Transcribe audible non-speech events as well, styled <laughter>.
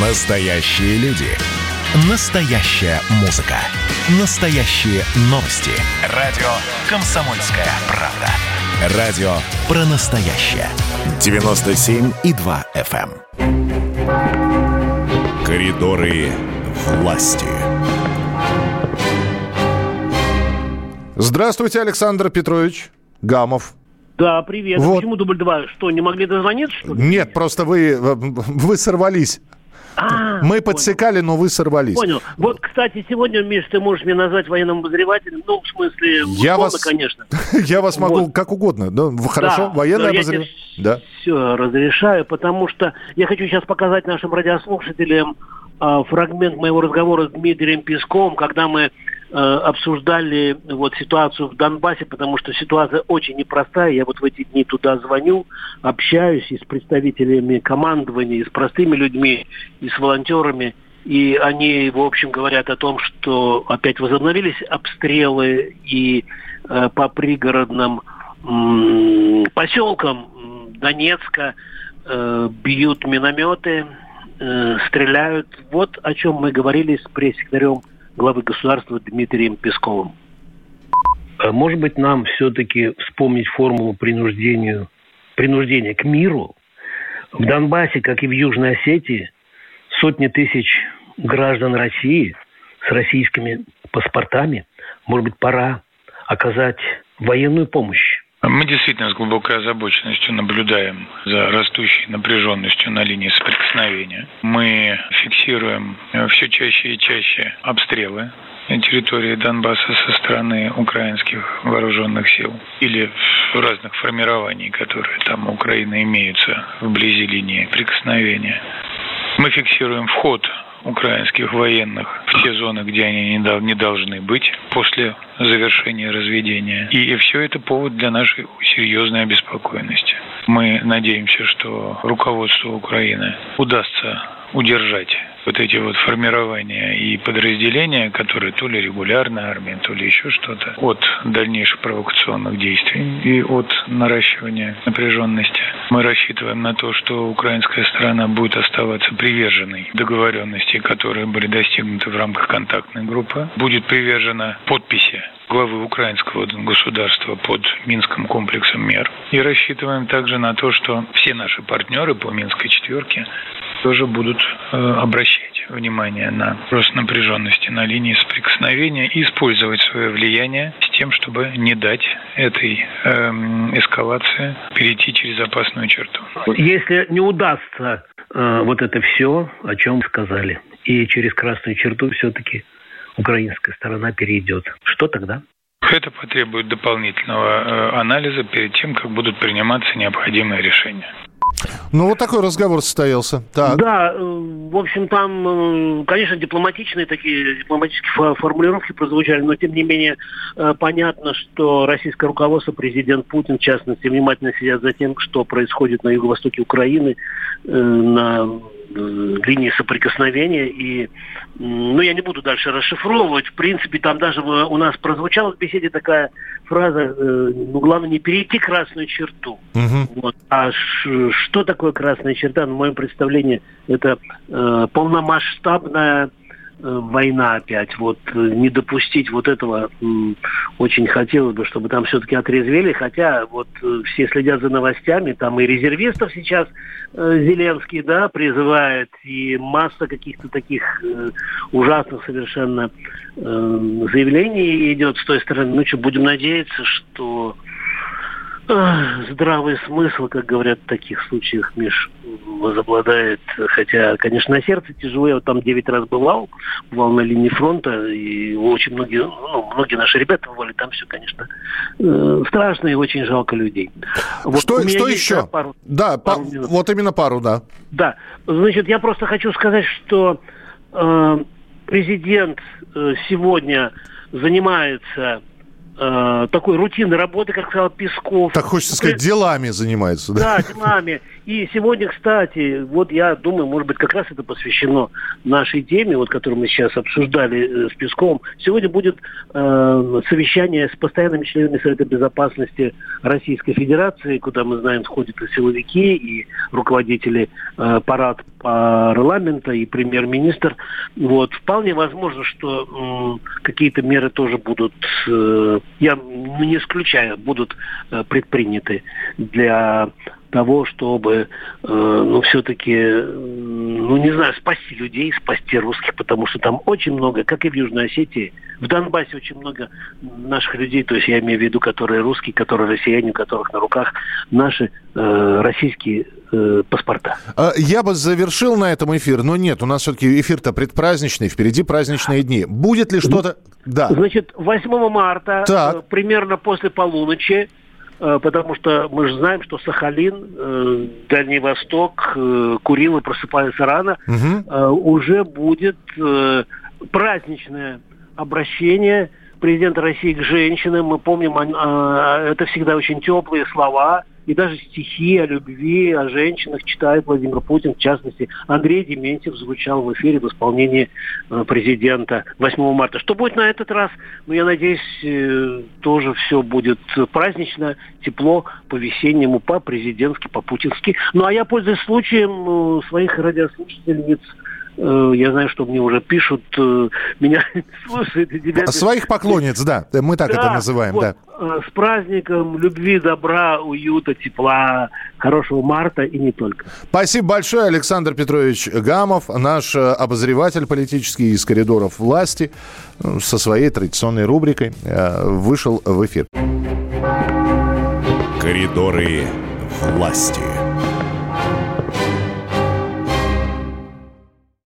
Настоящие люди. Настоящая музыка. Настоящие новости. Радио «Комсомольская правда». Радио про настоящее. 97,2 FM. эм. Коридоры власти. Здравствуйте, Александр Петрович Гамов. Да, привет. Вот. Почему дубль два? Что, не могли дозвониться, что ли? Нет, просто вы, вы сорвались. А, Мы подсекали, но вы сорвались. Понял. Вот, кстати, сегодня, Миш, ты можешь меня назвать военным обозревателем. Ну, в смысле, Я условно, вас- конечно. <laughs> Я вас могу Вот. как угодно. Да, хорошо, Да, военное да. Все разрешаю, потому что я хочу сейчас показать нашим радиослушателям а, фрагмент моего разговора с Дмитрием Песковым, когда мы обсуждали вот ситуацию в Донбассе, потому что ситуация очень непростая. Я вот в эти дни туда звоню, общаюсь и с представителями командования, и с простыми людьми, и с волонтерами. И они, в общем, говорят о том, что опять возобновились обстрелы и э, по пригородным м, поселкам Донецка э, бьют минометы, э, стреляют. Вот о чем мы говорили с пресс-секретарем главы государства Дмитрием Песковым. А Может быть, нам все-таки вспомнить формулу принуждению, принуждения к миру? В Донбассе, как и в Южной Осетии, сотни тысяч граждан России с российскими паспортами. Может быть, пора оказать военную помощь. Мы действительно с глубокой озабоченностью наблюдаем за растущей напряженностью на линии соприкосновения. Мы фиксируем все чаще и чаще обстрелы территории Донбасса со стороны украинских вооруженных сил или разных формирований, которые там у Украины имеются вблизи линии прикосновения. Мы фиксируем вход украинских военных в те зоны, где они не, дол- не должны быть после завершения разведения. И все это повод для нашей серьезной обеспокоенности. Мы надеемся, что руководству Украины удастся удержать вот эти вот формирования и подразделения, которые то ли регулярная армия, то ли еще что-то, от дальнейших провокационных действий и от наращивания напряженности. Мы рассчитываем на то, что украинская сторона будет оставаться приверженной договоренности, которые были достигнуты в рамках контактной группы, будет привержена подписи главы украинского государства под Минским комплексом мер. И рассчитываем также на то, что все наши партнеры по Минской четверке тоже будут э, обращать внимание на рост напряженности на линии соприкосновения и использовать свое влияние с тем, чтобы не дать этой эм, эскалации перейти через опасную черту. Если не удастся э, вот это все, о чем сказали, и через красную черту все-таки украинская сторона перейдет, что тогда? Это потребует дополнительного э, анализа перед тем, как будут приниматься необходимые решения. Ну, вот такой разговор состоялся. Так. Да, э, в общем, там, э, конечно, дипломатичные такие дипломатические фо- формулировки прозвучали, но тем не менее э, понятно, что российское руководство, президент Путин, в частности, внимательно следят за тем, что происходит на юго-востоке Украины, на линии соприкосновения. И, ну, я не буду дальше расшифровывать. В принципе, там даже у нас прозвучала в беседе такая фраза, э, ну, главное не перейти красную черту. Мгм. Вот. А ш- что такое красная черта? На моем представлении это э, полномасштабная война опять. Вот э, не допустить вот этого очень хотелось бы, чтобы там все-таки отрезвели. Хотя вот э, все следят за новостями, там и резервистов сейчас э, Зеленский, да, призывает, и масса каких-то таких э, ужасных совершенно э, заявлений идет с той стороны. Ну что, будем надеяться, что Здравый смысл, как говорят в таких случаях, Миш, возобладает. Хотя, конечно, на сердце тяжело. Я вот там 9 раз бывал, бывал на линии фронта, и очень многие, ну, многие наши ребята бывали, там все, конечно, э, страшно и очень жалко людей. Вот Что, что еще? да, пару- да, пару па- минут. вот именно пару, да. Да, значит, я просто хочу сказать, что э, президент э, сегодня занимается э, такой рутинной работой, как сказал Песков. Так хочется сказать, делами занимается, да? Да, делами. И сегодня, кстати, вот я думаю, может быть, как раз это посвящено нашей теме, вот, которую мы сейчас обсуждали э, с Песковым. Сегодня будет э, совещание с постоянными членами Совета Безопасности Российской Федерации, куда, мы знаем, входят и силовики, и руководители э, парад парламента и премьер-министр. Вот. Вполне возможно, что какие-то меры тоже будут, э, я не исключаю, будут э, предприняты для того, чтобы, э, ну, все-таки, ну, не знаю, спасти людей, спасти русских, потому что там очень много, как и в Южной Осетии, в Донбассе очень много наших людей, то есть я имею в виду, которые русские, которые россияне, у которых на руках наши э, российские э, паспорта. А, я бы завершил на этом эфир, но нет, у нас все-таки эфир-то предпраздничный, впереди праздничные дни. Будет ли что-то... Да. Значит, 8 марта, так. Э, примерно после полуночи, потому что мы же знаем, что Сахалин, э, Дальний Восток, э, Курилы просыпаются рано, угу. уже будет праздничное обращение президента России к женщинам. Мы помним, это всегда очень теплые слова – и даже стихи о любви, о женщинах читает Владимир Путин. В частности, Андрей Дементьев звучал в эфире в исполнении э, президента 8 марта. Что будет на этот раз? Ну, я надеюсь, э, тоже все будет празднично, тепло, по-весеннему, по-президентски, по-путински. Ну, а я, пользуясь случаем, э, своих радиослушательниц я знаю, что мне уже пишут, э, меня <laughs> слушают. Своих поклонниц, да, мы так да, это называем, вот, да. Э, с праздником любви, добра, уюта, тепла, хорошего марта и не только. Спасибо большое, Александр Петрович Гамов, наш обозреватель политический из коридоров власти, со своей традиционной рубрикой вышел в эфир. Коридоры власти.